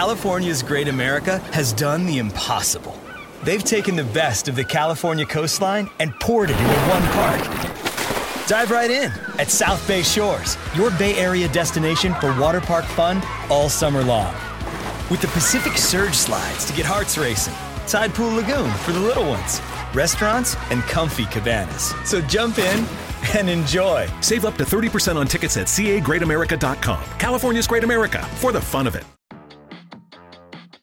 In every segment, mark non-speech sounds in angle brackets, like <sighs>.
California's Great America has done the impossible. They've taken the best of the California coastline and poured it into one park. Dive right in at South Bay Shores, your Bay Area destination for water park fun all summer long. With the Pacific Surge slides to get hearts racing, Tide Pool Lagoon for the little ones, restaurants, and comfy cabanas. So jump in and enjoy. Save up to 30% on tickets at cagreatamerica.com. California's Great America for the fun of it.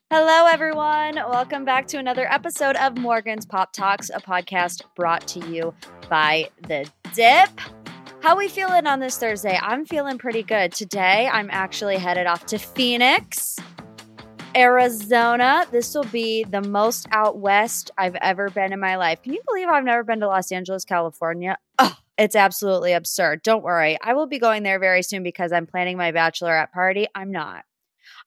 Hello, everyone. Welcome back to another episode of Morgan's Pop Talks, a podcast brought to you by The Dipp. How we feeling on this Thursday? I'm feeling pretty good. Today, I'm actually headed off to Phoenix, Arizona. This will be the most out west I've ever been in my life. Can you believe I've never been to Los Angeles, California? Oh, it's absolutely absurd. Don't worry. I will be going there very soon because I'm planning my bachelorette party. I'm not.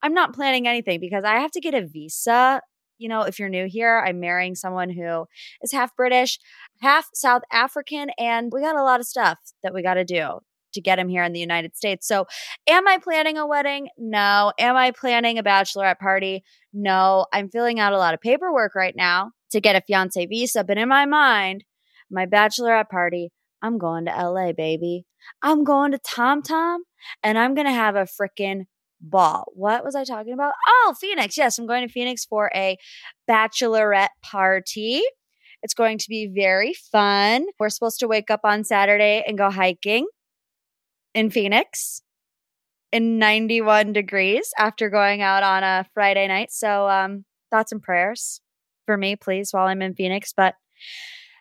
I'm not planning anything because I have to get a visa. You know, if you're new here, I'm marrying someone who is half British, half South African, and we got a lot of stuff that we got to do to get him here in the United States. So, am I planning a wedding? No. Am I planning a bachelorette party? No. I'm filling out a lot of paperwork right now to get a fiance visa, but in my mind, my bachelorette party, I'm going to LA, baby. I'm going to Tom Tom and I'm going to have a freaking ball. What was I talking about? Oh, Phoenix. Yes, I'm going to Phoenix for a bachelorette party. It's going to be very fun. We're supposed to wake up on Saturday and go hiking in Phoenix in 91 degrees after going out on a Friday night. So, um, thoughts and prayers for me, please, while I'm in Phoenix. But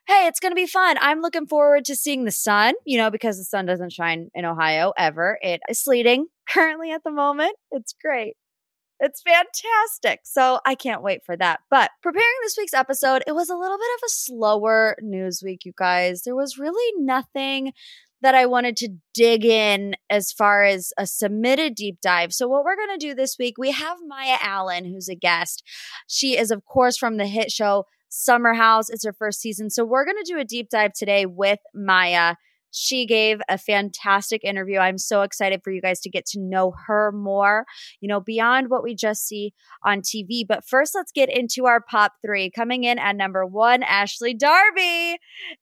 hey, it's going to be fun. I'm looking forward to seeing the sun, you know, because the sun doesn't shine in Ohio ever. It is sleeting currently at the moment. It's great. It's fantastic. So I can't wait for that. But preparing this week's episode, it was a little bit of a slower news week, you guys. There was really nothing that I wanted to dig in as far as a submitted deep dive. So, what we're going to do this week, we have Mya Allen, who's a guest. She is, of course, from the hit show Summer House. It's her first season. So, we're going to do a deep dive today with Mya. She gave a fantastic interview. I'm so excited for you guys to get to know her more, you know, beyond what we just see on TV. But first, let's get into our pop three. Coming in at number one, Ashley Darby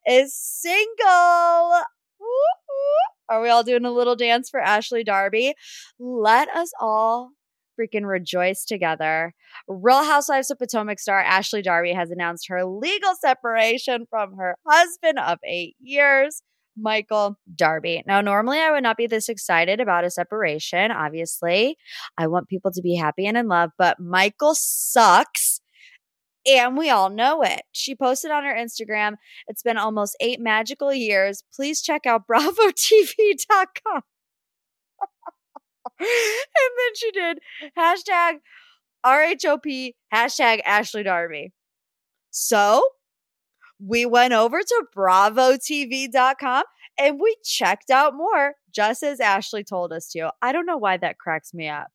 is single. Are we all doing a little dance for Ashley Darby? Let us all freaking rejoice together. Real Housewives of Potomac star Ashley Darby has announced her legal separation from her husband of eight years. Michael Darby. Now, normally I would not be this excited about a separation. Obviously, I want people to be happy and in love, but Michael sucks. And we all know it. She posted on her Instagram, it's been almost eight magical years. Please check out <laughs> bravotv.com. <laughs> and then she did hashtag RHOP, hashtag Ashley Darby. So we went over to bravotv.com and we checked out more, just as Ashley told us to. I don't know why that cracks me up.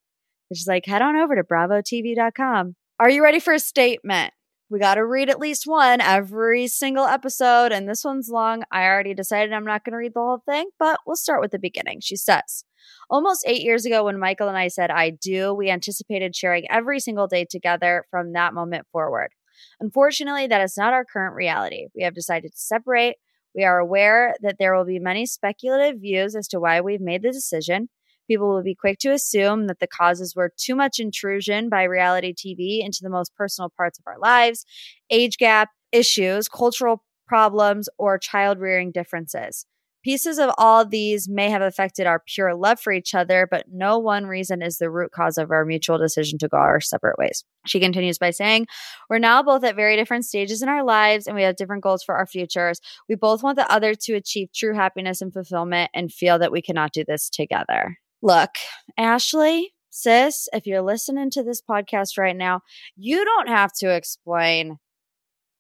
She's like, head on over to bravotv.com. Are you ready for a statement? We got to read at least one every single episode, and this one's long. I already decided I'm not going to read the whole thing, but we'll start with the beginning. She says, Almost eight years ago, when Michael and I said I do, we anticipated sharing every single day together from that moment forward. Unfortunately, that is not our current reality. We have decided to separate. We are aware that there will be many speculative views as to why we've made the decision. People will be quick to assume that the causes were too much intrusion by reality TV into the most personal parts of our lives, age gap issues, cultural problems, or child rearing differences. Pieces of all these may have affected our pure love for each other, but no one reason is the root cause of our mutual decision to go our separate ways. She continues by saying, We're now both at very different stages in our lives and we have different goals for our futures. We both want the other to achieve true happiness and fulfillment and feel that we cannot do this together. Look, Ashley, sis, if you're listening to this podcast right now, you don't have to explain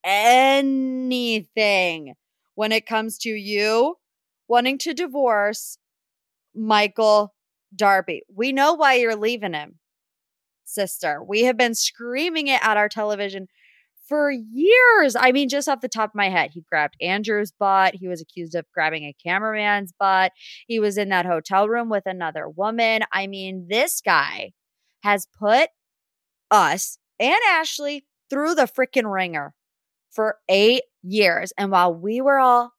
anything when it comes to you wanting to divorce Michael Darby. We know why you're leaving him, sister. We have been screaming it at our television for years. I mean, just off the top of my head, he grabbed Andrew's butt. He was accused of grabbing a cameraman's butt. He was in that hotel room with another woman. I mean, this guy has put us and Ashley through the freaking ringer for eight years. And while we were all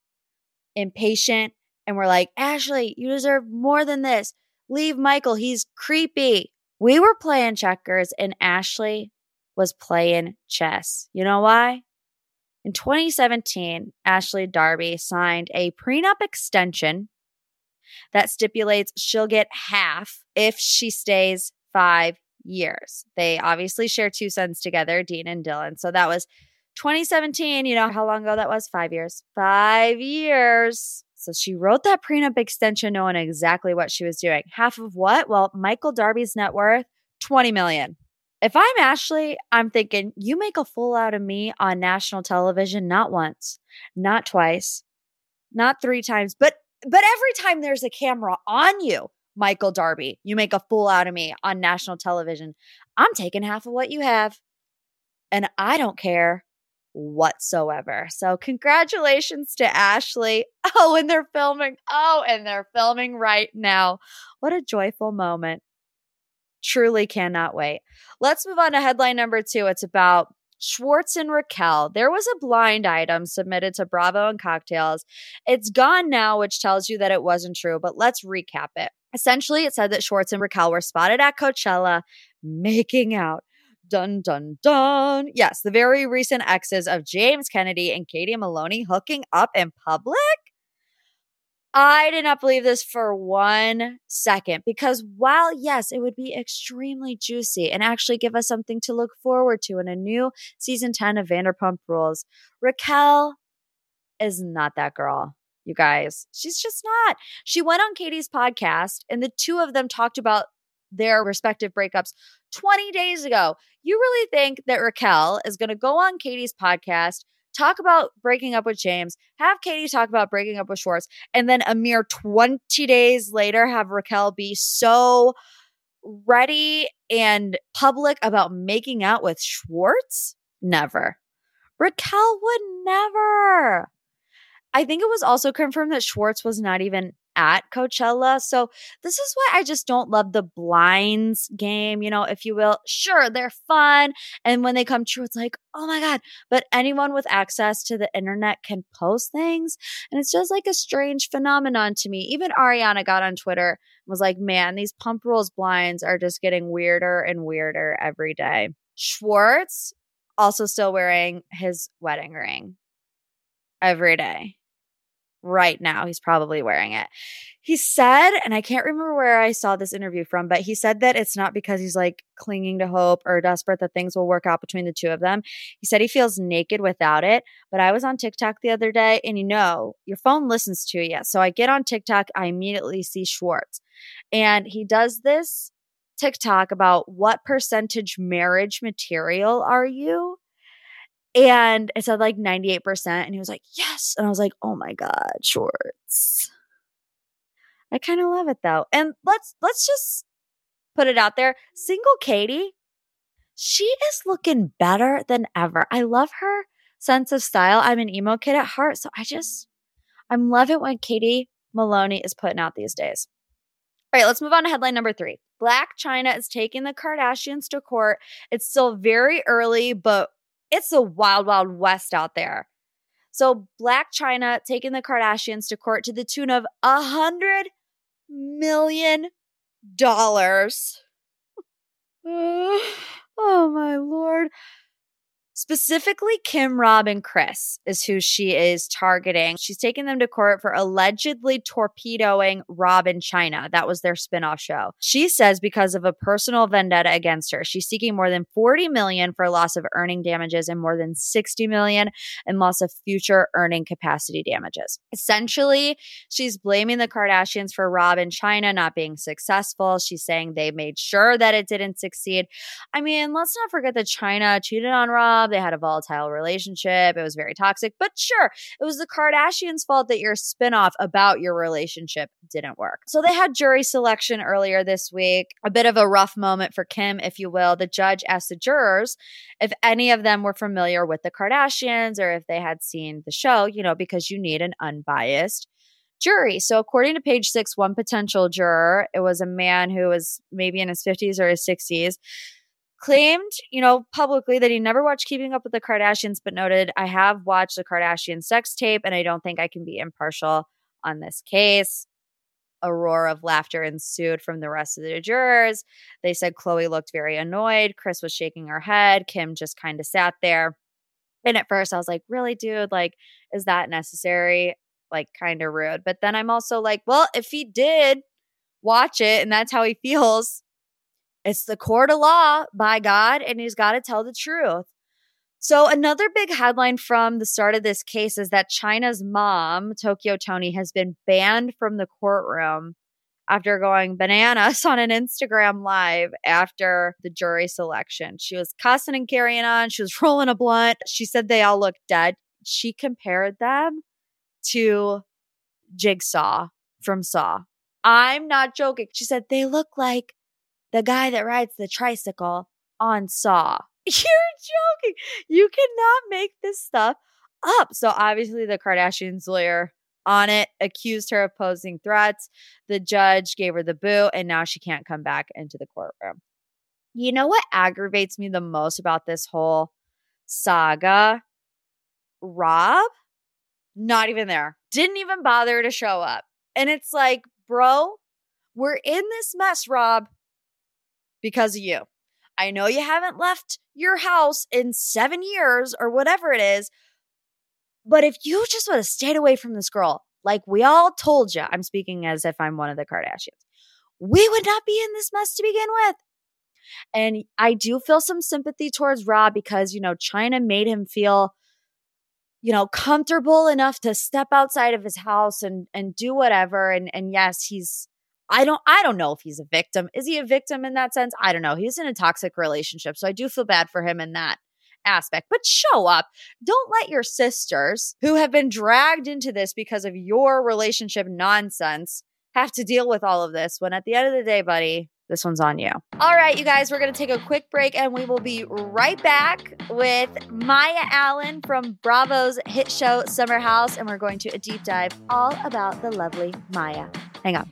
impatient and we're like, Ashley, you deserve more than this. Leave Michael. He's creepy. We were playing checkers and Ashley was playing chess. You know why? In 2017, Ashley Darby signed a prenup extension that stipulates she'll get half if she stays five years. They obviously share two sons together, Dean and Dylan. So that was 2017. You know how long ago that was? Five years. Five years. So she wrote that prenup extension knowing exactly what she was doing. Half of what? Well, Michael Darby's net worth, 20 million. If I'm Ashley, I'm thinking you make a fool out of me on national television not once, not twice, not three times, but but every time there's a camera on you, Michael Darby, you make a fool out of me on national television. I'm taking half of what you have. And I don't care whatsoever. So, congratulations to Ashley. <laughs> Oh, and they're filming. Oh, and they're filming right now. What a joyful moment. Truly cannot wait. Let's move on to headline number two. It's about Schwartz and Raquel. There was a blind item submitted to Bravo and Cocktails. It's gone now, which tells you that it wasn't true, but let's recap it. Essentially, it said that Schwartz and Raquel were spotted at Coachella making out. Dun, dun, dun. Yes, the very recent exes of James Kennedy and Katie Maloney hooking up in public. I did not believe this for one second because while, yes, it would be extremely juicy and actually give us something to look forward to in a new season 10 of Vanderpump Rules, Raquel is not that girl, you guys. She's just not. She went on Katie's podcast and the two of them talked about their respective breakups 20 days ago. You really think that Raquel is going to go on Katie's podcast, talk about breaking up with James, have Katie talk about breaking up with Schwartz, and then a mere 20 days later have Raquel be so ready and public about making out with Schwartz? Never. Raquel would never. I think it was also confirmed that Schwartz was not even at Coachella. So this is why I just don't love the blinds game, you know, if you will. Sure, they're fun. And when they come true, it's like, oh my God. But anyone with access to the internet can post things. And it's just like a strange phenomenon to me. Even Ariana got on Twitter and was like, man, these pump rules blinds are just getting weirder and weirder every day. Schwartz also still wearing his wedding ring every day right now. He's probably wearing it. He said, and I can't remember where I saw this interview from, but he said that it's not because he's like clinging to hope or desperate that things will work out between the two of them. He said he feels naked without it. But I was on TikTok the other day, and you know, your phone listens to you. So I get on TikTok, I immediately see Schwartz. And he does this TikTok about what percentage marriage material are you? And it said like 98%. And he was like, yes. And I was like, oh my God, Schwartz. I kind of love it though. And let's let's just put it out there. Single Katie, she is looking better than ever. I love her sense of style. I'm an emo kid at heart. So I just I'm loving what Katie Maloney is putting out these days. All right, let's move on to headline number three. Blac Chyna is taking the Kardashians to court. It's still very early, but it's a wild, wild west out there. So Blac Chyna taking the Kardashians to court to the tune of a hundred million dollars. <sighs> oh my lord. Specifically, Kim, Rob, and Kris is who she is targeting. She's taking them to court for allegedly torpedoing Rob in Chyna. That was their spinoff show. She says because of a personal vendetta against her, she's seeking more than 40 million for loss of earning damages and more than 60 million in loss of future earning capacity damages. Essentially, she's blaming the Kardashians for Rob in Chyna not being successful. She's saying they made sure that it didn't succeed. I mean, let's not forget that Chyna cheated on Rob They had a volatile relationship. It was very toxic. But sure, it was the Kardashians' fault that your spinoff about your relationship didn't work. So they had jury selection earlier this week. A bit of a rough moment for Kim, if you will. The judge asked the jurors if any of them were familiar with the Kardashians or if they had seen the show, you know, because you need an unbiased jury. So, according to page six, one potential juror, it was a man who was maybe in his 50s or his 60s, claimed, you know, publicly that he never watched Keeping Up with the Kardashians, but noted, I have watched the Kardashian sex tape and I don't think I can be impartial on this case. A roar of laughter ensued from the rest of the jurors. They said Khloé looked very annoyed. Kris was shaking her head. Kim just kind of sat there. And at first, I was like, really, dude? Like, is that necessary? Like, kind of rude. But then I'm also like, well, if he did watch it and that's how he <laughs> feels, it's the court of law by God, and he's got to tell the truth. So, another big headline from the start of this case is that Chyna's mom, Tokyo Toni, has been banned from the courtroom after going bananas <laughs> on an Instagram live after the jury selection. She was cussing and carrying on. She was <laughs> rolling a blunt. She said they all looked dead. She compared them to Jigsaw from Saw. I'm not joking. She said they look like the guy that rides the tricycle on Saw. <laughs> You're joking. You cannot make this stuff up. So obviously the Kardashians lawyer on it accused her of posing threats. The judge gave her the boot and now she can't come back into the courtroom. You know what aggravates me the most about this whole saga? Rob, not even there. Didn't even bother to show up. And it's like, bro, we're in this mess, Rob because of you. I know you haven't left your house in seven years or whatever it is, but if you just would have stayed away from this girl, like we all told you, I'm speaking as if I'm one of the Kardashians, we would not be in this mess to begin with. And I do feel some sympathy towards Rob because, you know, Chyna made him feel, you know, comfortable enough to step outside of his house and and do whatever. And and yes, he's I don't I don't know if he's a victim. Is he a victim in that sense? I don't know. He's in a toxic relationship, so I do feel bad for him in that aspect. But show up. Don't let your sisters who have been dragged into this because of your relationship nonsense have to deal with all of this when at the end of the day, buddy, this one's on you. All right, you guys, we're going to take a quick break and we will be right back with Mya Allen from Bravo's hit show Summer House. And we're going to a deep dive all about the lovely Mya. Hang on.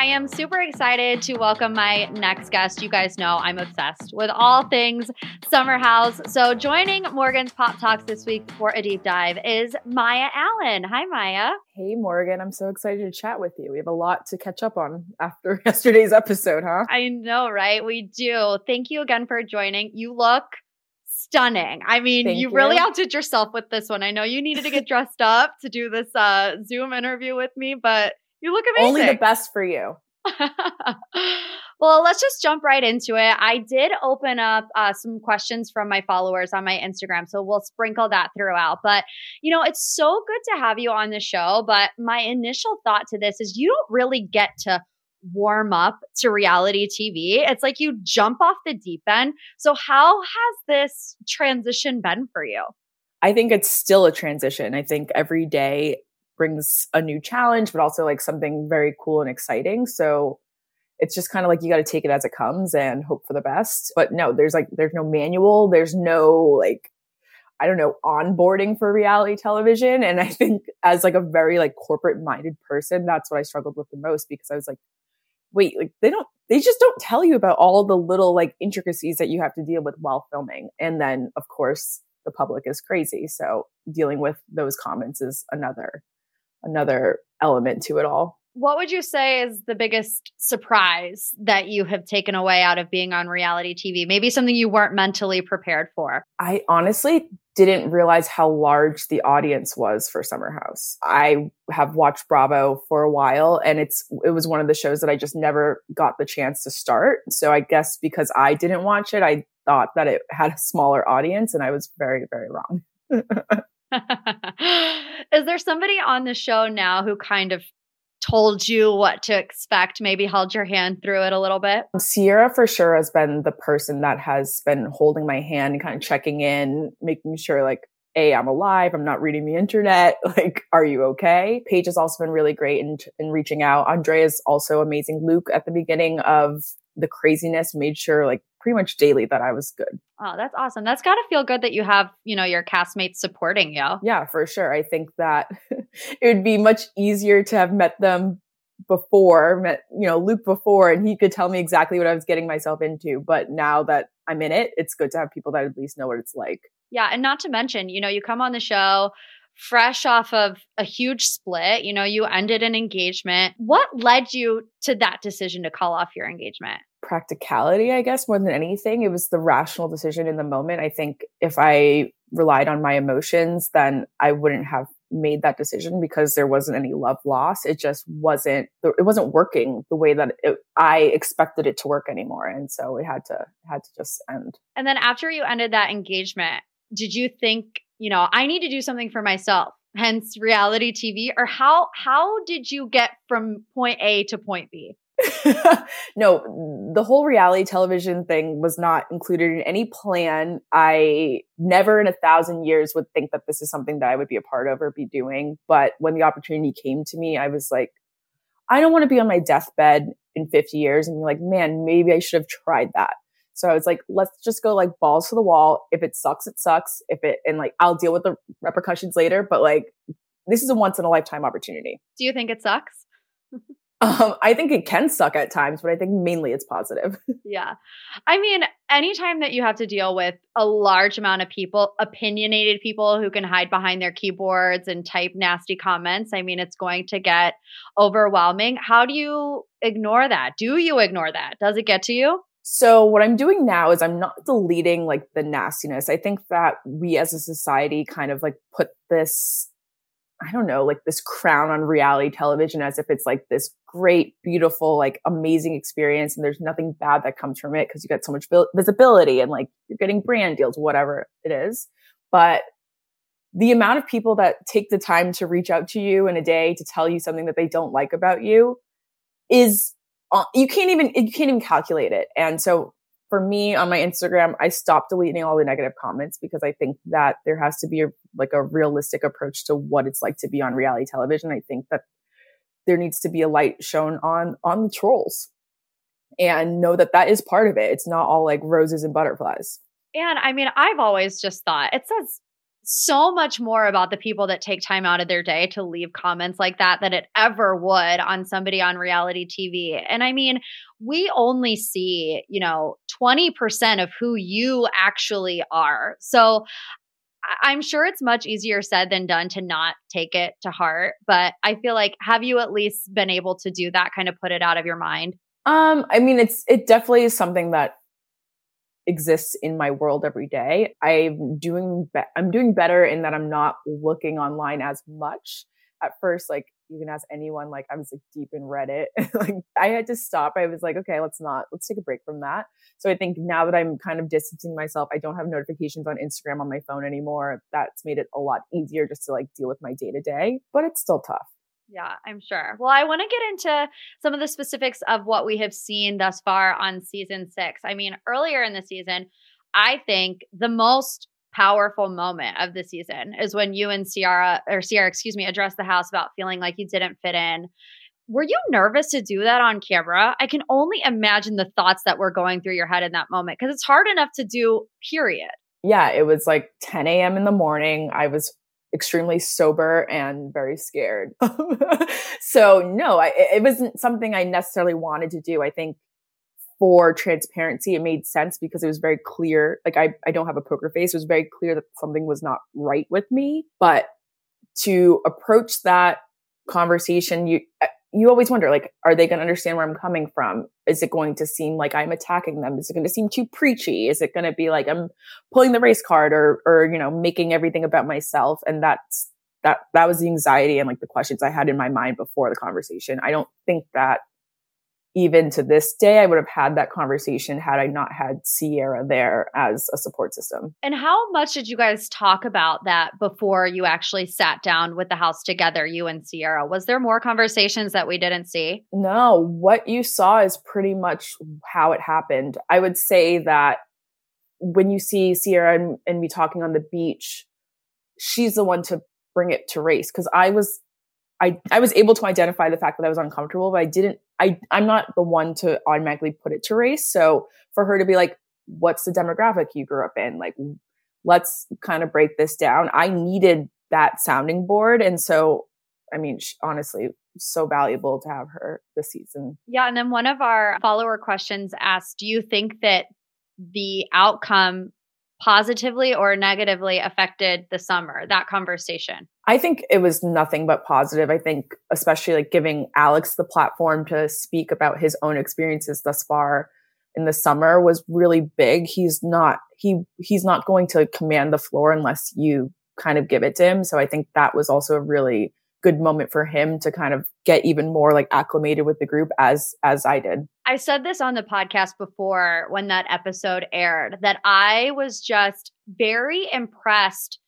I am super excited to welcome my next guest. You guys know I'm obsessed with all things Summer House. So, joining Morgan's Pop Talks this week for a deep dive is Mya Allen. Hi, Mya. Hey, Morgan. I'm so excited to chat with you. We have a lot to catch up on after <laughs> yesterday's episode, huh? I know, right? We do. Thank you again for joining. You look stunning. I mean, you, you, really outdid yourself with this one. I know you needed to get dressed up to do this uh, Zoom interview with me, but you look amazing. Only the best for you. <laughs> well, let's just jump right into it. I did open up uh, some questions from my followers on my Instagram, so we'll sprinkle that throughout. But, you know, it's so good to have you on the show. But my initial thought to this is you don't really get to warm up to reality TV. It's like you jump off the deep end. So, how has this transition been for you? I think it's still a transition. I think every day brings a new challenge, but also like something very cool and exciting. So it's just kind of like you got to take it as it comes and hope for the best. But no, there's like, there's no manual. There's no like, I don't know, onboarding for reality television. And I think as like a very like corporate minded person, that's what I struggled with the most because I was like, wait, like they don't, they just don't tell you about all the little like intricacies that you have to deal with while filming. And then of course the public is crazy. So dealing with those comments is another, another element to it all. What would you say is the biggest surprise that you have taken away out of being on reality TV? Maybe something you weren't mentally prepared for. I honestly didn't realize how large the audience was for Summer House. I have watched Bravo for a while and it's it was one of the shows that I just never got the chance to start. So I guess because I didn't watch it, I thought that it had a smaller audience and I was very very wrong. <laughs> <laughs> <laughs> Is there somebody on the show now who kind of told you what to expect, maybe held your hand through it a little bit? Ciara for sure has been the person that has been holding my hand and kind of checking in, making sure like, A, I'm alive. I'm not reading the internet. <laughs> Like, are you okay? Paige has also been really great in, in reaching out. Andrea is also amazing. Luke at the beginning of the craziness made sure like pretty much daily that I was good. Oh, that's awesome. That's got to feel good that you have, you know, your castmates supporting you. Yeah, for sure. I think that <laughs> it would be much easier to have met them before, met, you know, Luke before, and he could tell me exactly what I was getting myself into. But now that I'm in it, it's good to have people that at least know what it's like. Yeah. And not to mention, you know, you come on the show fresh off of a huge split, you know, you ended an engagement. What led you to that decision to call off your engagement? practicality, I guess, more than anything. It was the rational decision in the moment. I think if I relied on my emotions, then I wouldn't have made that decision because there wasn't any love loss. It just wasn't, it wasn't working the way that it, I expected it to work anymore. And so it had to, had to just end. And then after you ended that engagement, did you think, you know, I need to do something for myself? Hence reality TV or how, how did you get from point A to point B? <laughs> no, the whole reality television thing was not included in any plan. I never in a thousand years would think that this is something that I would be a part of or be doing. But when the opportunity came to me, I was like, I don't want to be on my deathbed in 50 years and be like, man, maybe I should have tried that. So I was like, let's just go like balls to the wall. If it sucks, it sucks. If it, and like, I'll deal with the repercussions later. But like, this is a once in a lifetime opportunity. Do you think it sucks? <laughs> Um, I think it can suck at times, but I think mainly it's positive. <laughs> yeah. I mean, anytime that you have to deal with a large amount of people, opinionated people who can hide behind their keyboards and type nasty comments, I mean, it's going to get overwhelming. How do you ignore that? Do you ignore that? Does it get to you? So what I'm doing now is I'm not deleting like the nastiness. I think that we as a society kind of like put this I don't know, like this crown on reality television as if it's like this great, beautiful, like amazing experience. And there's nothing bad that comes from it because you get so much visibility and like you're getting brand deals, whatever it is. But the amount of people that take the time to reach out to you in a day to tell you something that they don't like about you is uh, you can't even you can't even calculate it. And so for me on my Instagram, I stopped deleting all the negative comments because I think that there has to be a, like a realistic approach to what it's like to be on reality television. I think that there needs to be a light shown on, on the trolls and know that that is part of it. It's not all like roses and butterflies. And I mean, I've always just thought it says so much more about the people that take time out of their day to leave comments like that than it ever would on somebody on reality TV. And I mean, we only see, you know, 20% of who you actually are. So I'm sure it's much easier said than done to not take it to heart, but I feel like have you at least been able to do that kind of put it out of your mind? Um I mean it's it definitely is something that exists in my world every day. I'm doing be- I'm doing better in that I'm not looking online as much. At first, like you can ask anyone, like I was like deep in Reddit. <laughs> like I had to stop. I was like, okay, let's not, let's take a break from that. So I think now that I'm kind of distancing myself, I don't have notifications on Instagram on my phone anymore. That's made it a lot easier just to like deal with my day to day, but it's still tough. Yeah, I'm sure. Well, I want to get into some of the specifics of what we have seen thus far on season six. I mean, earlier in the season, I think the most powerful moment of the season is when you and Ciara, or Ciara, excuse me, addressed the house about feeling like you didn't fit in. Were you nervous to do that on camera? I can only imagine the thoughts that were going through your head in that moment because it's hard enough to do, period. yeah, it was like 10 a.m. in the morning. I was extremely sober and very scared. <laughs> so no, I, it wasn't something I necessarily wanted to do. I think for transparency, it made sense because it was very clear. Like I, I don't have a poker face. It was very clear that something was not right with me, but to approach that conversation, you, you always wonder, like, are they going to understand where I'm coming from? Is it going to seem like I'm attacking them? Is it going to seem too preachy? Is it going to be like I'm pulling the race card or, or, you know, making everything about myself? And that's, that, that was the anxiety and like the questions I had in my mind before the conversation. I don't think that even to this day, I would have had that conversation had I not had Ciara there as a support system. And how much did you guys talk about that before you actually sat down with the house together, you and Ciara? Was there more conversations that we didn't see? No, what you saw is pretty much how it happened. I would say that when you see Ciara and, and me talking on the beach, she's the one to bring it to race because I was I, I was able to identify the fact that I was uncomfortable, but I didn't, I, I'm not the one to automatically put it to race. So for her to be like, what's the demographic you grew up in? Like, let's kind of break this down. I needed that sounding board. And so, I mean, honestly, so valuable to have her this season. Yeah. And then one of our follower questions asked, do you think that the outcome positively or negatively affected the summer, that conversation? I think it was nothing but positive. I think, especially like giving Alex the platform to speak about his own experiences thus far in the summer was really big. He's not, he, he's not going to command the floor unless you kind of give it to him. So I think that was also a really good moment for him to kind of get even more like acclimated with the group as as I did. I said this on the podcast before when that episode aired that I was just very impressed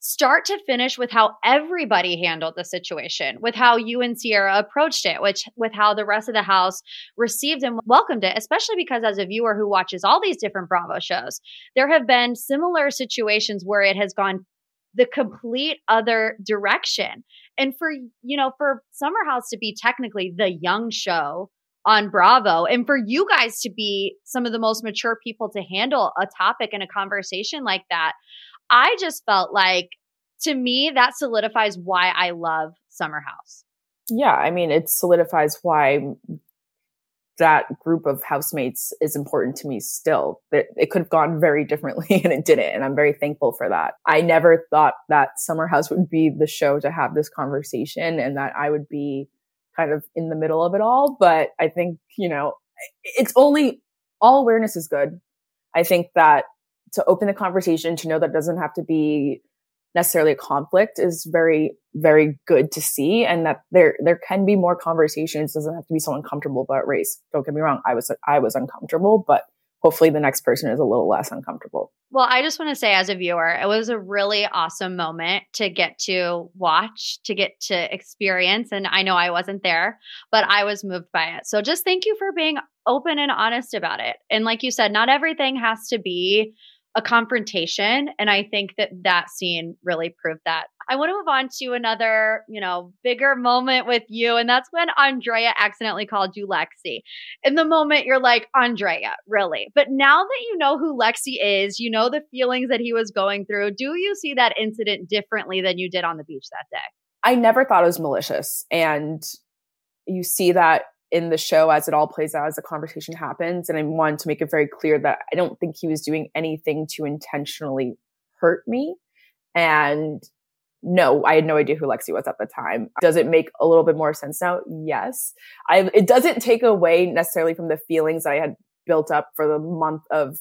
start to finish with how everybody handled the situation, with how you and Ciara approached it, which with how the rest of the house received and welcomed it, especially because as a viewer who watches all these different Bravo shows, there have been similar situations where it has gone the complete other direction. And for, you know, for Summer House to be technically the young show on Bravo and for you guys to be some of the most mature people to handle a topic and a conversation like that, I just felt like to me that solidifies why I love Summer House. Yeah, I mean, it solidifies why that group of housemates is important to me still. That it could have gone very differently <laughs> and it didn't. And I'm very thankful for that. I never thought that Summer House would be the show to have this conversation and that I would be kind of in the middle of it all. But I think, you know, it's only all awareness is good. I think that to open the conversation, to know that doesn't have to be necessarily a conflict is very very good to see and that there there can be more conversations. Doesn't have to be so uncomfortable about race don't get me wrong i was i was uncomfortable but hopefully the next person is a little less uncomfortable. Well i just want to say as a viewer it was a really awesome moment to get to watch to get to experience and i know i wasn't there but i was moved by it. So just thank you for being open and honest about it. And like you said not everything has to be a confrontation. And I think that that scene really proved that. I want to move on to another, you know, bigger moment with you. And that's when Andrea accidentally called you Lexi. In the moment, you're like, Andrea, really? But now that you know who Lexi is, you know the feelings that he was going through, do you see that incident differently than you did on the beach that day? I never thought it was malicious. And you see that in the show as it all plays out as the conversation happens. And I wanted to make it very clear that I don't think he was doing anything to intentionally hurt me. And no, I had no idea who Lexi was at the time. Does it make a little bit more sense now? Yes. I, it doesn't take away necessarily from the feelings I had built up for the month of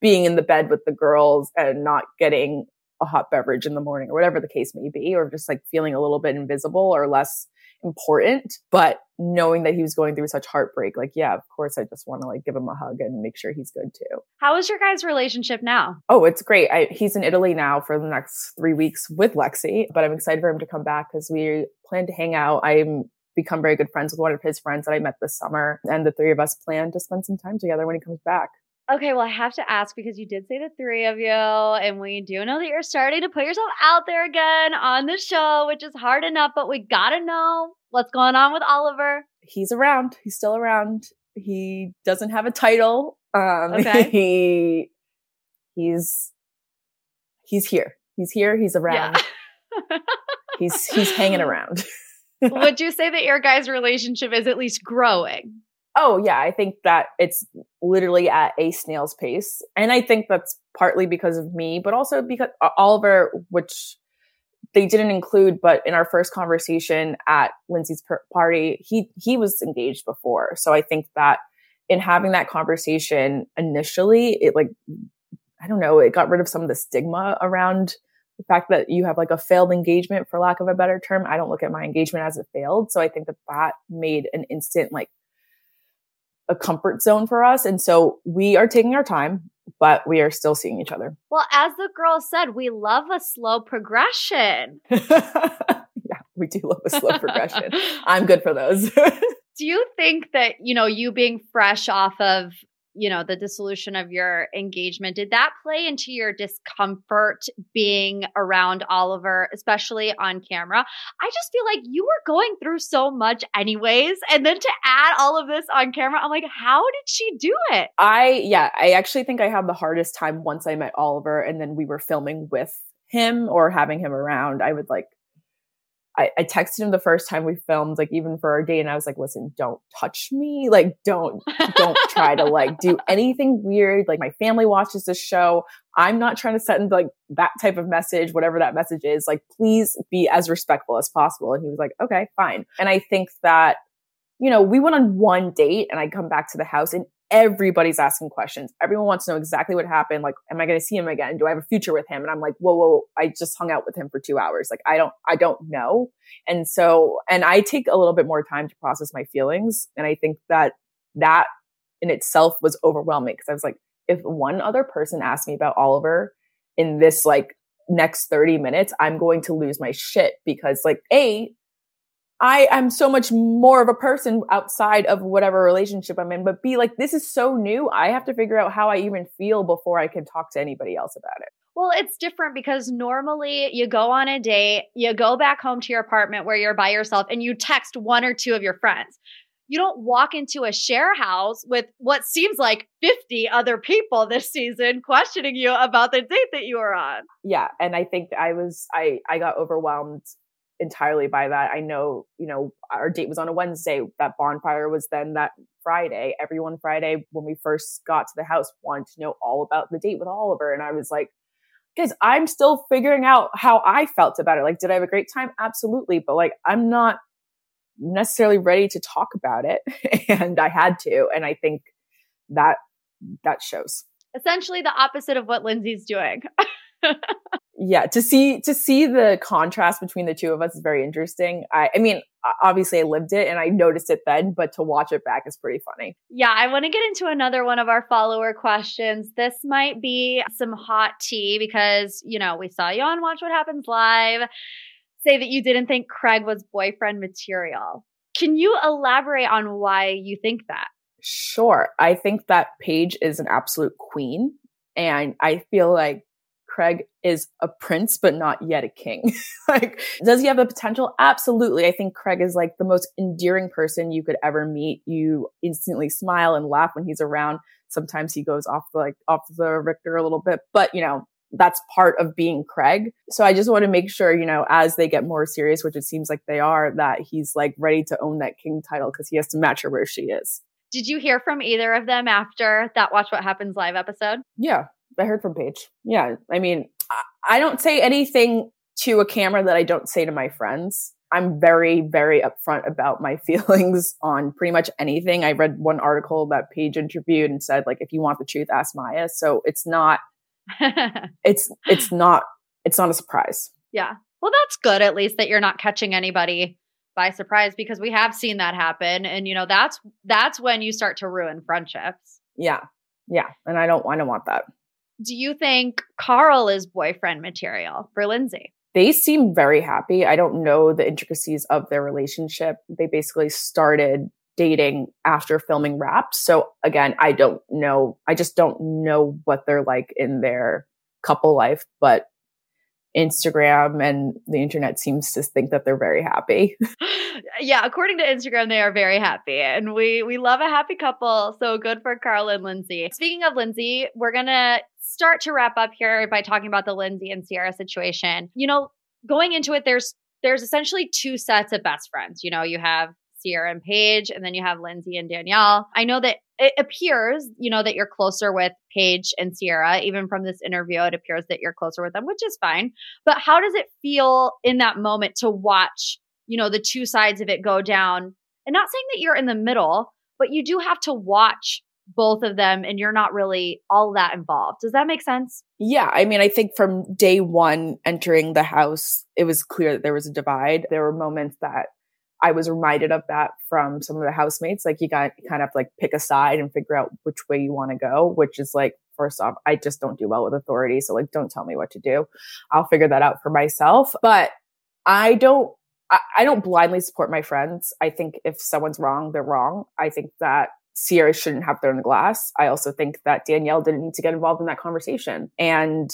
being in the bed with the girls and not getting a hot beverage in the morning or whatever the case may be, or just like feeling a little bit invisible or less important. But knowing that he was going through such heartbreak, like, yeah, of course, I just want to like give him a hug and make sure he's good too. How is your guys' relationship now? Oh, it's great. I, he's in Italy now for the next three weeks with Lexi, but I'm excited for him to come back because we plan to hang out. I'm become very good friends with one of his friends that I met this summer, and the three of us plan to spend some time together when he comes back. Okay, well, I have to ask because you did say the three of you, and we do know that you're starting to put yourself out there again on the show, which is hard enough, but we gotta know what's going on with Oliver. He's around. He's still around. He doesn't have a title. Um, okay. <laughs> he he's he's here. He's here. He's around. Yeah. he's he's hanging <laughs> around. <laughs> Would you say that your guys' relationship is at least growing? Oh yeah, I think that it's literally at a snail's pace, and I think that's partly because of me, but also because Oliver, which they didn't include, but in our first conversation at Lindsay's party, he he was engaged before, so I think that in having that conversation initially, it like I don't know, it got rid of some of the stigma around the fact that you have like a failed engagement, for lack of a better term. I don't look at my engagement as a failed, so I think that that made an instant like a comfort zone for us. And so we are taking our time, but we are still seeing each other. Well, as the girl said, we love a slow progression. <laughs> yeah, we do love a slow progression. <laughs> I'm good for those. <laughs> do you think that, you know, you being fresh off of you know, the dissolution of your engagement, did that play into your discomfort being around Oliver, especially on camera? I just feel like you were going through so much anyways. And then to add all of this on camera, I'm like, how did she do it? I, yeah, I actually think I had the hardest time once I met Oliver and then we were filming with him or having him around. I would like I, I, texted him the first time we filmed, like even for our date, and I was like, listen, don't touch me. Like, don't, don't try to like do <laughs> anything weird. Like my family watches this show. I'm not trying to send like that type of message, whatever that message is. Like, please be as respectful as possible. And he was like, okay, fine. And I think that, you know, we went on one date and I come back to the house and everybody's asking questions. Everyone wants to know exactly what happened. Like, am I going to see him again? Do I have a future with him? And I'm like, whoa, whoa, I just hung out with him for two hours. Like, I don't, I don't know. And so, and I take a little bit more time to process my feelings. And I think that that in itself was overwhelming because I was like, if one other person asked me about Oliver in this like next 30 minutes, I'm going to lose my shit because like, A, I am so much more of a person outside of whatever relationship I'm in. But be like, this is so new. I have to figure out how I even feel before I can talk to anybody else about it. Well, it's different because normally you go on a date, you go back home to your apartment where you're by yourself and you text one or two of your friends. You don't walk into a share house with what seems like 50 other people this season questioning you about the date that you were on. Yeah. And I think I was, I, I got overwhelmed entirely by that. I know, you know, our date was on a Wednesday. That bonfire was then that Friday. Everyone Friday, when we first got to the house, wanted to know all about the date with Oliver. And I was like, guys, I'm still figuring out how I felt about it. Like, did I have a great time? Absolutely. But like, I'm not necessarily ready to talk about it. <laughs> and I had to. And I think that that shows. Essentially the opposite of what Lindsay's doing. <laughs> yeah, to see to see the contrast between the two of us is very interesting. I, I mean, obviously I lived it and I noticed it then, but to watch it back is pretty funny. Yeah, I want to get into another one of our follower questions. This might be some hot tea because, you know, we saw you on Watch What Happens Live say that you didn't think Craig was boyfriend material. Can you elaborate on why you think that? Sure. I think that Paige is an absolute queen. And I feel like Craig is a prince, but not yet a king. <laughs> like, does he have the potential? Absolutely. I think Craig is like the most endearing person you could ever meet. You instantly smile and laugh when he's around. Sometimes he goes off the, like off the Richter a little bit, but you know, that's part of being Craig. So I just want to make sure, you know, as they get more serious, which it seems like they are, that he's like ready to own that king title because he has to match her where she is. Did you hear from either of them after that Watch What Happens live episode? Yeah. I heard from Paige. Yeah. I mean, I don't say anything to a camera that I don't say to my friends. I'm very, very upfront about my <laughs> feelings on pretty much anything. I read one article that Paige interviewed and said, like, if you want the truth, ask Mya. So it's not, <laughs> it's, it's not, it's not a surprise. Yeah. Well, that's good at least that you're not catching anybody by surprise because we have seen that happen. And, you know, that's, that's when you start to ruin friendships. Yeah. Yeah. And I don't, I don't want that do you think Carl is boyfriend material for Lindsay? They seem very happy. I don't know the intricacies of their relationship. They basically started dating after filming Wrapped. So again, I don't know. I just don't know what they're like in their couple life, but Instagram and the internet seems to think that they're very happy. <laughs> yeah, according to Instagram, they are very happy, and we we love a happy couple. So good for Carl and Lindsay. Speaking of Lindsay, we're gonna start to wrap up here by talking about the Lindsay and Ciara situation. You know, going into it, there's there's essentially two sets of best friends. You know, you have Ciara and Paige, and then you have Lindsay and Danielle. I know that it appears, you know, that you're closer with Paige and Ciara. Even from this interview, it appears that you're closer with them, which is fine. But how does it feel in that moment to watch, you know, the two sides of it go down? And not saying that you're in the middle, but you do have to watch both of them and you're not really all that involved. Does that make sense? Yeah. I mean, I think from day one entering the house, it was clear that there was a divide. There were moments that I was reminded of that from some of the housemates. Like you got kind of like pick a side and figure out which way you want to go, which is like, first off, I just don't do well with authority. So like, don't tell me what to do. I'll figure that out for myself. But I don't, I, I don't blindly support my friends. I think if someone's wrong, they're wrong. I think that Ciara shouldn't have thrown the glass. I also think that Danielle didn't need to get involved in that conversation. And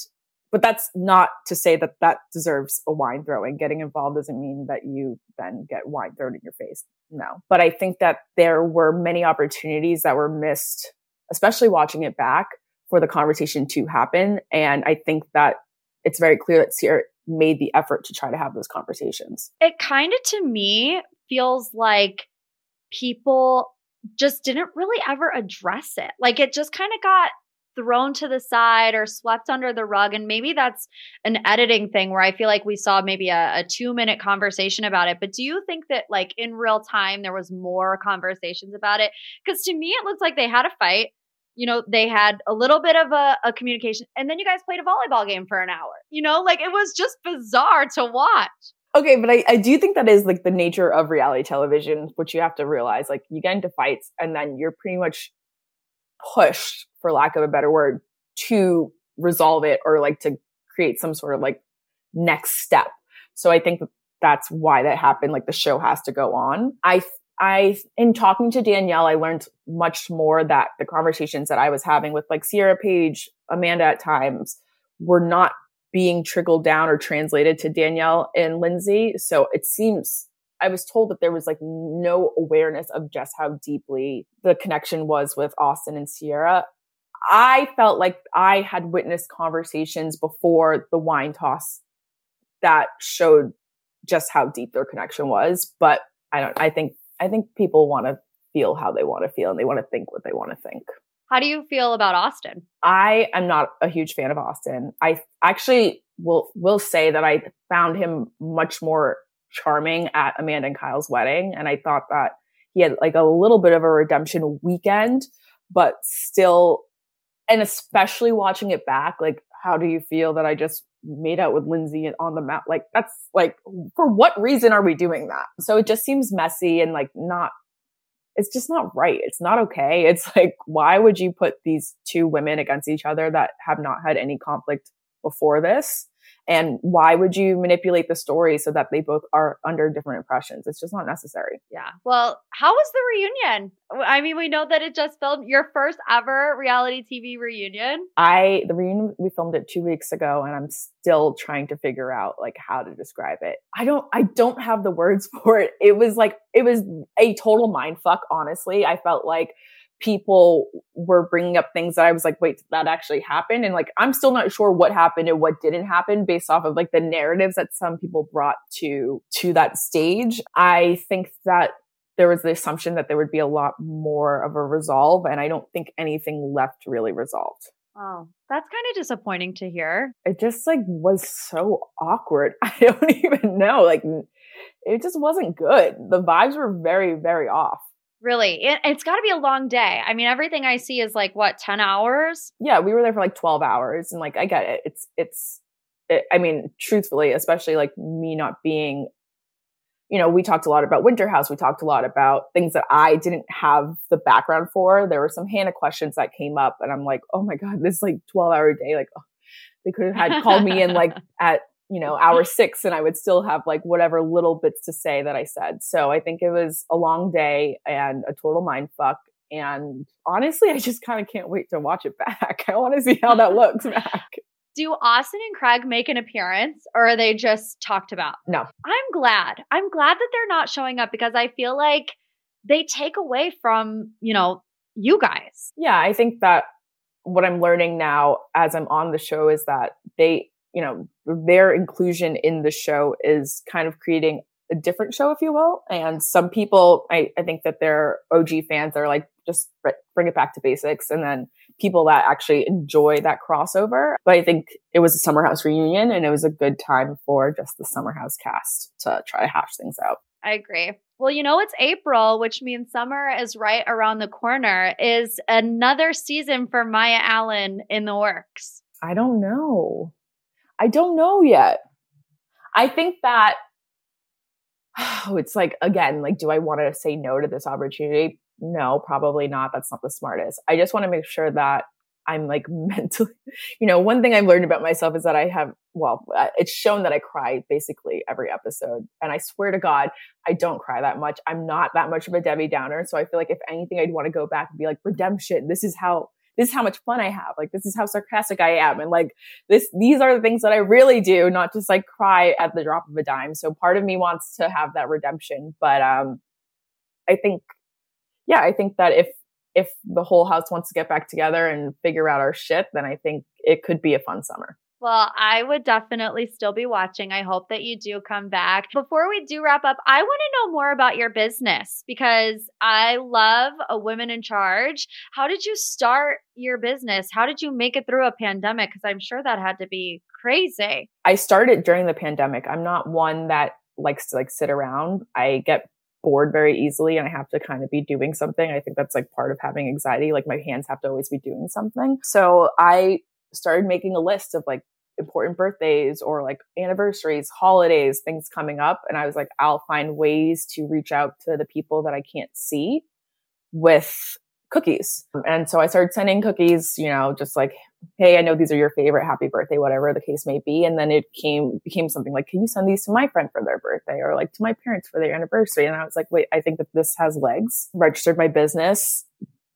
but that's not to say that that deserves a wine throwing. Getting involved doesn't mean that you then get wine thrown in your face. No. But I think that there were many opportunities that were missed, especially watching it back for the conversation to happen. And I think that it's very clear that Ciara made the effort to try to have those conversations. It kind of to me feels like people just didn't really ever address it. Like it just kind of got thrown to the side or swept under the rug. And maybe that's an editing thing where I feel like we saw maybe a, a, two minute conversation about it. But do you think that, like, in real time, there was more conversations about it? Because to me, it looks like they had a fight. You know, they had a little bit of a, a communication, and then you guys played a volleyball game for an hour. You know, like it was just bizarre to watch. Okay, but I, I do think that is like the nature of reality television, which you have to realize. Like you get into fights and then you're pretty much pushed for lack of a better word, to resolve it or like to create some sort of like next step. So I think that's why that happened. Like the show has to go on. I, I, in talking to Danielle, I learned much more that the conversations that I was having with like Ciara Paige, Amanda at times were not being trickled down or translated to Danielle and Lindsay. So it seems I was told that there was like no awareness of just how deeply the connection was with Austin and Ciara. I felt like I had witnessed conversations before the wine toss that showed just how deep their connection was. But I don't, I think, I think people want to feel how they want to feel and they want to think what they want to think. How do you feel about Austin? I am not a huge fan of Austin. I actually will, will say that I found him much more charming at Amanda and Kyle's wedding. And I thought that he had like a little bit of a redemption weekend, but still and especially watching it back, like, how do you feel that I just made out with Lindsay on the map? Like, that's like, for what reason are we doing that? So it just seems messy and like not, it's just not right. It's not okay. <laughs> It's like, why would you put these two women against each other that have not had any conflict before this? And why would you manipulate the story so that they both are under different impressions? It's just not necessary. Yeah. Well, how was the reunion? I mean, we know that it just filmed your first ever reality TV reunion. I, the reunion, we filmed it two weeks ago and I'm still trying to figure out like how to describe it. I don't, I don't have the words <laughs> for it. It was like, it was a total mind fuck, honestly. I felt like people were bringing up things that I was like, wait, that actually happened? And like, I'm still not sure what happened and what didn't happen based off of like the narratives that some people brought to, to that stage. I think that there was the assumption that there would be a lot more of a resolve. And I don't think anything left really resolved. Oh, that's kind of disappointing to hear. It just like was so awkward. <laughs> I don't even know. Like, it just wasn't good. The vibes were very, very off. Really? It, has got to be a long day. I mean, everything I see is like what, 10 hours? Yeah, we were there for like 12 hours and like I get it. It's it's it, I mean, truthfully, especially like me not being you know, we talked a lot about Winter House. We talked a lot about things that I didn't have the background for. There were some Hannah questions that came up and I'm like, "Oh my god, this like 12 hour day like oh, they could have had called me in like <laughs> at you know, mm-hmm. hour six and I would still have like whatever little bits to say that I said. So I think it was a long day and a total mind fuck. And honestly, I just kind of can't wait to watch it <laughs> back. I want to see how that looks back. Do Austin and Craig make an appearance or are they just talked about? No. I'm glad. I'm glad that they're not showing up because I feel like they take away from, you know, you guys. Yeah, I think that what I'm learning now as I'm on the show is that they, you know, their inclusion in the show is kind of creating a different show, if you will. And some people, I, I think that their OG fans are like, just bring it back to basics. And then people that actually enjoy that crossover. But I think it was a Summer House reunion and it was a good time for just the Summer House cast to try to hash things out. I agree. Well, you know, it's April, which means summer is right around the corner. Is another season for Mya Allen in the works? I don't know. I don't know yet. I think that <sighs> oh, it's like, again, like, do I want to say no to this opportunity? No, probably not. That's not the smartest. I just want to make sure that I'm like <laughs> mentally, you know, one thing I've learned about myself is that I have, well, it's shown that I cry basically every episode. And I swear to God, I don't cry that much. I'm not that much of a Debbie Downer. So I feel like if anything, I'd want to go back and be like, redemption. This is how, this is how much fun I have. Like, this is how sarcastic I am. And like, this, these are the things that I really do, not just like cry at the drop of a dime. So part of me wants to have that redemption. But, um, I think, yeah, I think that if, if the whole house wants to get back together and figure out our shit, then I think it could be a fun summer. Well, I would definitely still be watching. I hope that you do come back. Before we do wrap up, I want to know more about your business because I love a women in charge. How did you start your business? How did you make it through a pandemic? Because I'm sure that had to be crazy. I started during the pandemic. I'm not one that likes to like sit around. I get bored very easily and I have to kind of be doing something. I think that's like part of having anxiety. Like my hands have to always be doing something. So I started making a list of like important birthdays or like anniversaries, holidays, things coming up. And I was like, I'll find ways to reach out to the people that I can't see with cookies. And so I started sending cookies, you know, just like, hey, I know these are your favorite, happy birthday, whatever the case may be. And then it came became something like, can you send these to my friend for their birthday or like to my parents for their anniversary? And I was like, wait, I think that this has legs. Registered my business,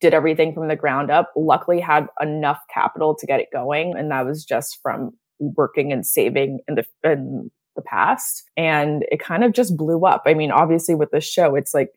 did everything from the ground up. Luckily had enough capital to get it going. And that was just from working and saving in the in the past. And it kind of just blew up. I mean, obviously with the show, it's like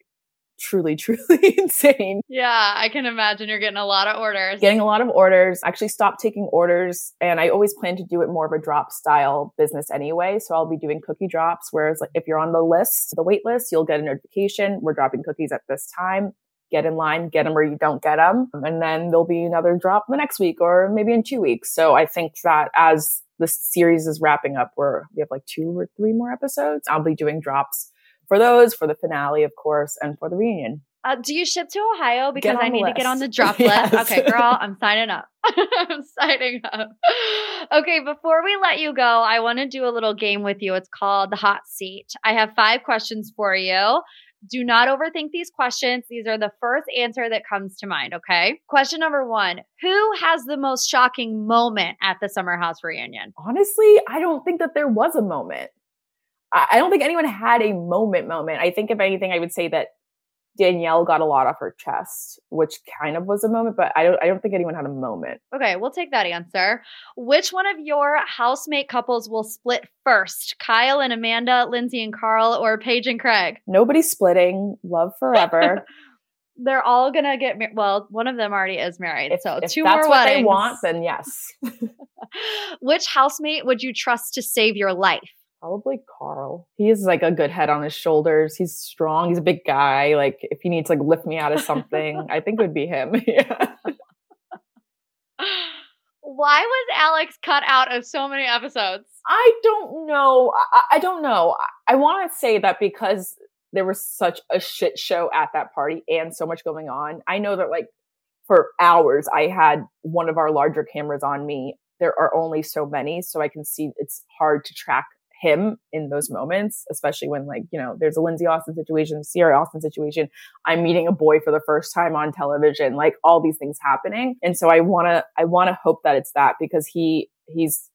truly, <laughs> truly insane. Yeah, I can imagine you're getting a lot of orders. Getting a lot of orders. Actually stopped taking orders and I always plan to do it more of a drop style business anyway. So I'll be doing cookie drops. Whereas like if you're on the list, the wait list, you'll get a notification. We're dropping cookies at this time. Get in line, get them or you don't get them. And then there'll be another drop the next week or maybe in two weeks. So I think that as the series is wrapping up, where we have like two or three more episodes, I'll be doing drops for those, for the finale, of course, and for the reunion. Uh, do you ship to Ohio? Because I need list. to get on the <laughs> drop yes. list. Okay, girl, I'm signing up. <laughs> I'm signing up. Okay, before we let you go, I want to do a little game with you. It's called the hot seat. I have five questions for you. Do not overthink these questions. These are the first answer that comes to mind, okay? Question number one Who has the most shocking moment at the Summer House reunion? Honestly, I don't think that there was a moment. I don't think anyone had a moment moment. I think if anything, I would say that Danielle got a lot off her chest, which kind of was a moment, but I don't I don't think anyone had a moment. Okay, we'll take that answer. Which one of your housemate couples will split first? Kyle and Amanda, Lindsay and Carl, or Paige and Craig? Nobody's splitting. Love forever. <laughs> They're all gonna get married. Well, one of them already is married, if, so if two that's more what weddings. they want, then yes. <laughs> Which housemate would you trust to save your life? Probably Carl. He has like a good head on his shoulders. He's strong. He's a big guy. Like if he needs to like lift me out of something, <laughs> I think it would be him. <laughs> yeah. Why was Alex cut out of so many episodes? I don't know. I, I don't know. I, I want to say that because there was such a shit show at that party and so much going on. I know that like for hours I had one of our larger cameras on me. There are only so many, so I can see it's hard to track him in those moments, especially when like, you know, there's a Lindsay Austin situation, Ciara Austin situation. I'm meeting a boy for the first time on television, like all these things happening. And so I want to, I want to hope that it's that because he, he's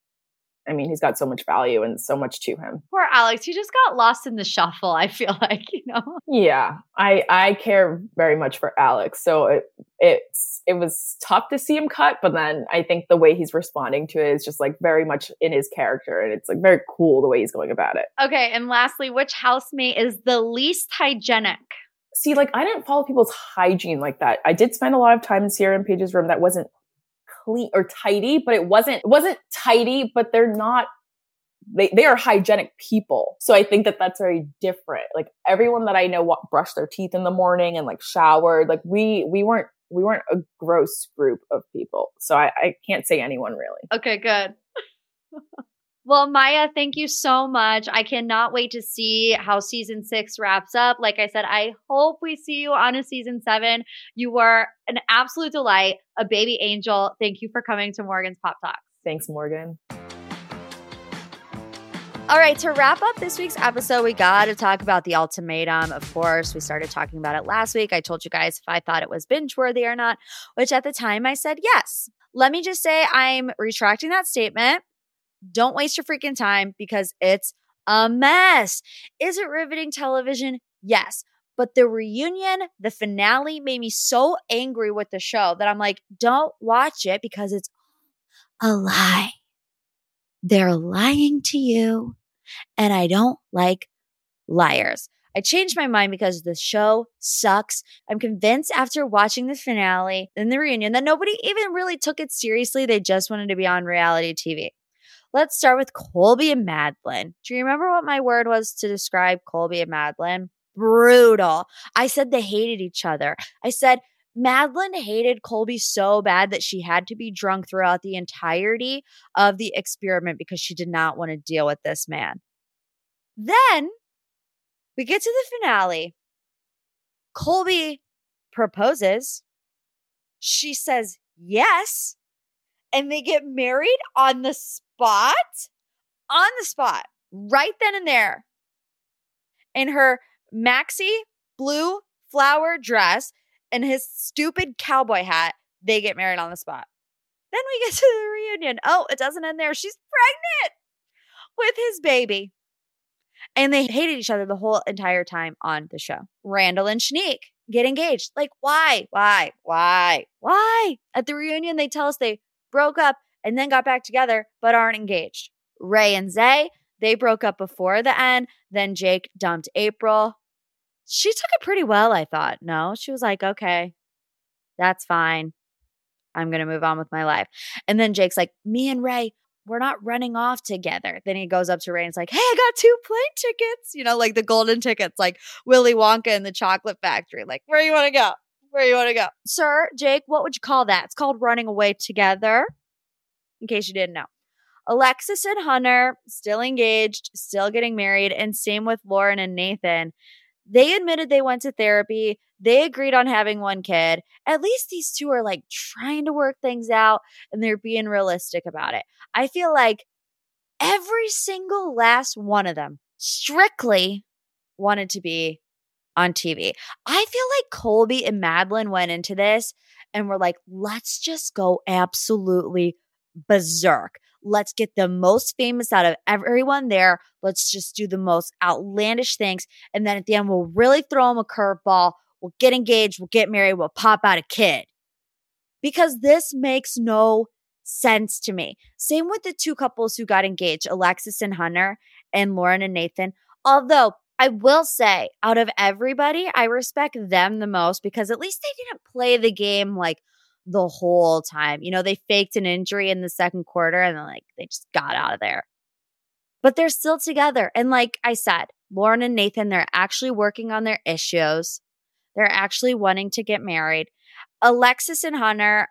I mean, he's got so much value and so much to him. Poor Alex, he just got lost in the shuffle. I feel <laughs> like, you know. Yeah, I I care very much for Alex, so it it's it was tough to see him cut, but then I think the way he's responding to it is just like very much in his character, and it's like very cool the way he's going about it. Okay, and lastly, which housemate is the least hygienic? See, like I didn't follow people's hygiene like that. I did spend a lot of time in Ciara and Paige's room that wasn't clean or tidy, but it wasn't, it wasn't tidy, but they're not they, they are hygienic people. So I think that that's very different. Like everyone that I know what, brushed their teeth in the morning and like showered. Like we, we weren't, we weren't a gross group of people. So I, I can't say anyone really. Okay, good. <laughs> well, Mya, thank you so much. I cannot wait to see how season six wraps up. Like I said, I hope we see you on a season seven. You were an absolute delight, a baby angel. Thank you for coming to Morgan's Pop Talks. Thanks, Morgan. All right, to wrap up this week's episode, we got to talk about the ultimatum. Of course, we started talking about it last week. I told you guys if I thought it was binge worthy or not, which at the time I said yes. Let me just say I'm retracting that statement. Don't waste your freaking time because it's a mess. Is it riveting television? Yes. But the reunion, the finale made me so angry with the show that I'm like, don't watch it because it's a lie. They're lying to you. And I don't like liars. I changed my mind because the show sucks. I'm convinced after watching the finale and the reunion that nobody even really took it seriously. They just wanted to be on reality TV. Let's start with Colby and Madeline. Do you remember what my word was to describe Colby and Madeline? Brutal. I said they hated each other. I said Madeline hated Colby so bad that she had to be drunk throughout the entirety of the experiment because she did not want to deal with this man. Then we get to the finale. Colby proposes. She says yes. And they get married on the spot. Spot, on the spot. Right then and there. In her maxi blue flower dress and his stupid cowboy hat, they get married on the spot. Then we get <laughs> to the reunion. Oh, it doesn't end there. She's pregnant with his baby. And they hated each other the whole entire time on the show. Randall and Shanique get engaged. Like, why? Why? Why? Why? At the reunion, they tell us they broke up and then got back together, but aren't engaged. Ray and Zay, they broke up before the end. Then Jake dumped April she took it pretty well, I thought. No, she was like, okay, that's fine. I'm going to move on with my life. And then Jake's like, me and Ray, we're not running off together. Then he goes up to Ray and like, hey, I got two plane tickets, you know, like the golden tickets, like Willy Wonka and the chocolate factory. Like, where you want to go? Where you want to go? Sir, Jake, what would you call that? It's called running away together, in case you didn't know. Alexis and Hunter, still engaged, still getting married, and same with Lauren and Nathan. They admitted they went to therapy. They agreed on having one kid. At least these two are like trying to work things out and they're being realistic about it. I feel like every single last one of them strictly wanted to be on TV. I feel like Colby and Madeline went into this and were like, let's just go absolutely berserk. Let's get the most famous out of everyone there. Let's just do the most outlandish things. And then at the end, we'll really throw them a curveball. We'll get engaged. We'll get married. We'll pop out a kid. Because this makes no sense to me. Same with the two couples who got engaged, Alexis and Hunter and Lauren and Nathan. Although I will say, out of everybody, I respect them the most because at least they didn't play the game like the whole time. You know, they faked an injury in the second quarter and then like they just got out of there. But they're still together. And like I said, Lauren and Nathan, they're actually working on their issues. They're actually wanting to get married. Alexis and Hunter,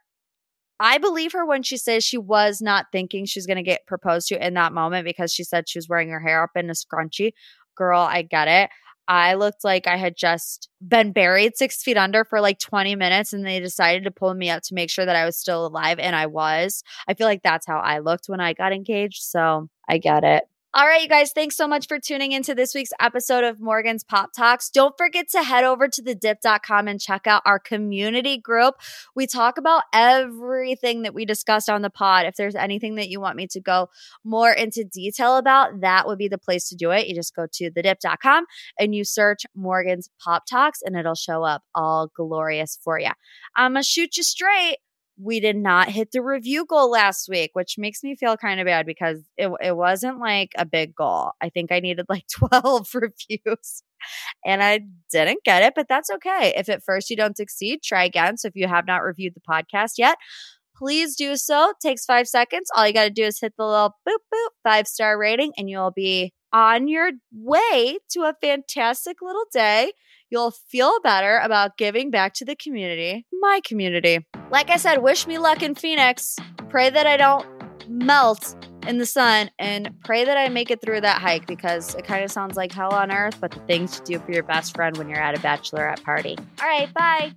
I believe her when she says she was not thinking she's going to get proposed to in that moment because she said she was wearing her hair up in a scrunchie. Girl, I get it. I looked like I had just been buried six feet under for like 20 minutes and they decided to pull me up to make sure that I was still alive. And I was. I feel like that's how I looked when I got engaged. So I get it. All right, you guys, thanks so much for tuning into this week's episode of Morgan's Pop Talks. Don't forget to head over to thedipp.com and check out our community group. We talk about everything that we discussed on the pod. If there's anything that you want me to go more into detail about, that would be the place to do it. You just go to thedipp.com and you search Morgan's Pop Talks and it'll show up all glorious for you. I'm going to shoot you straight we did not hit the review goal last week, which makes me feel kind of bad because it, it wasn't like a big goal. I think I needed like <laughs> 12 reviews and I didn't get it, but that's okay. If at first you don't succeed, try again. So if you have not reviewed the podcast yet, please do so. It takes five seconds. All you got to do is hit the little boop, boop, five star rating, and you'll be on your way to a fantastic little day. You'll feel better about giving back to the community, my community. Like I said, wish me luck in Phoenix. Pray that I don't melt in the sun and pray that I make it through that hike because it kind of sounds like hell on earth, but the things to do for your best friend when you're at a bachelorette party. All right, bye.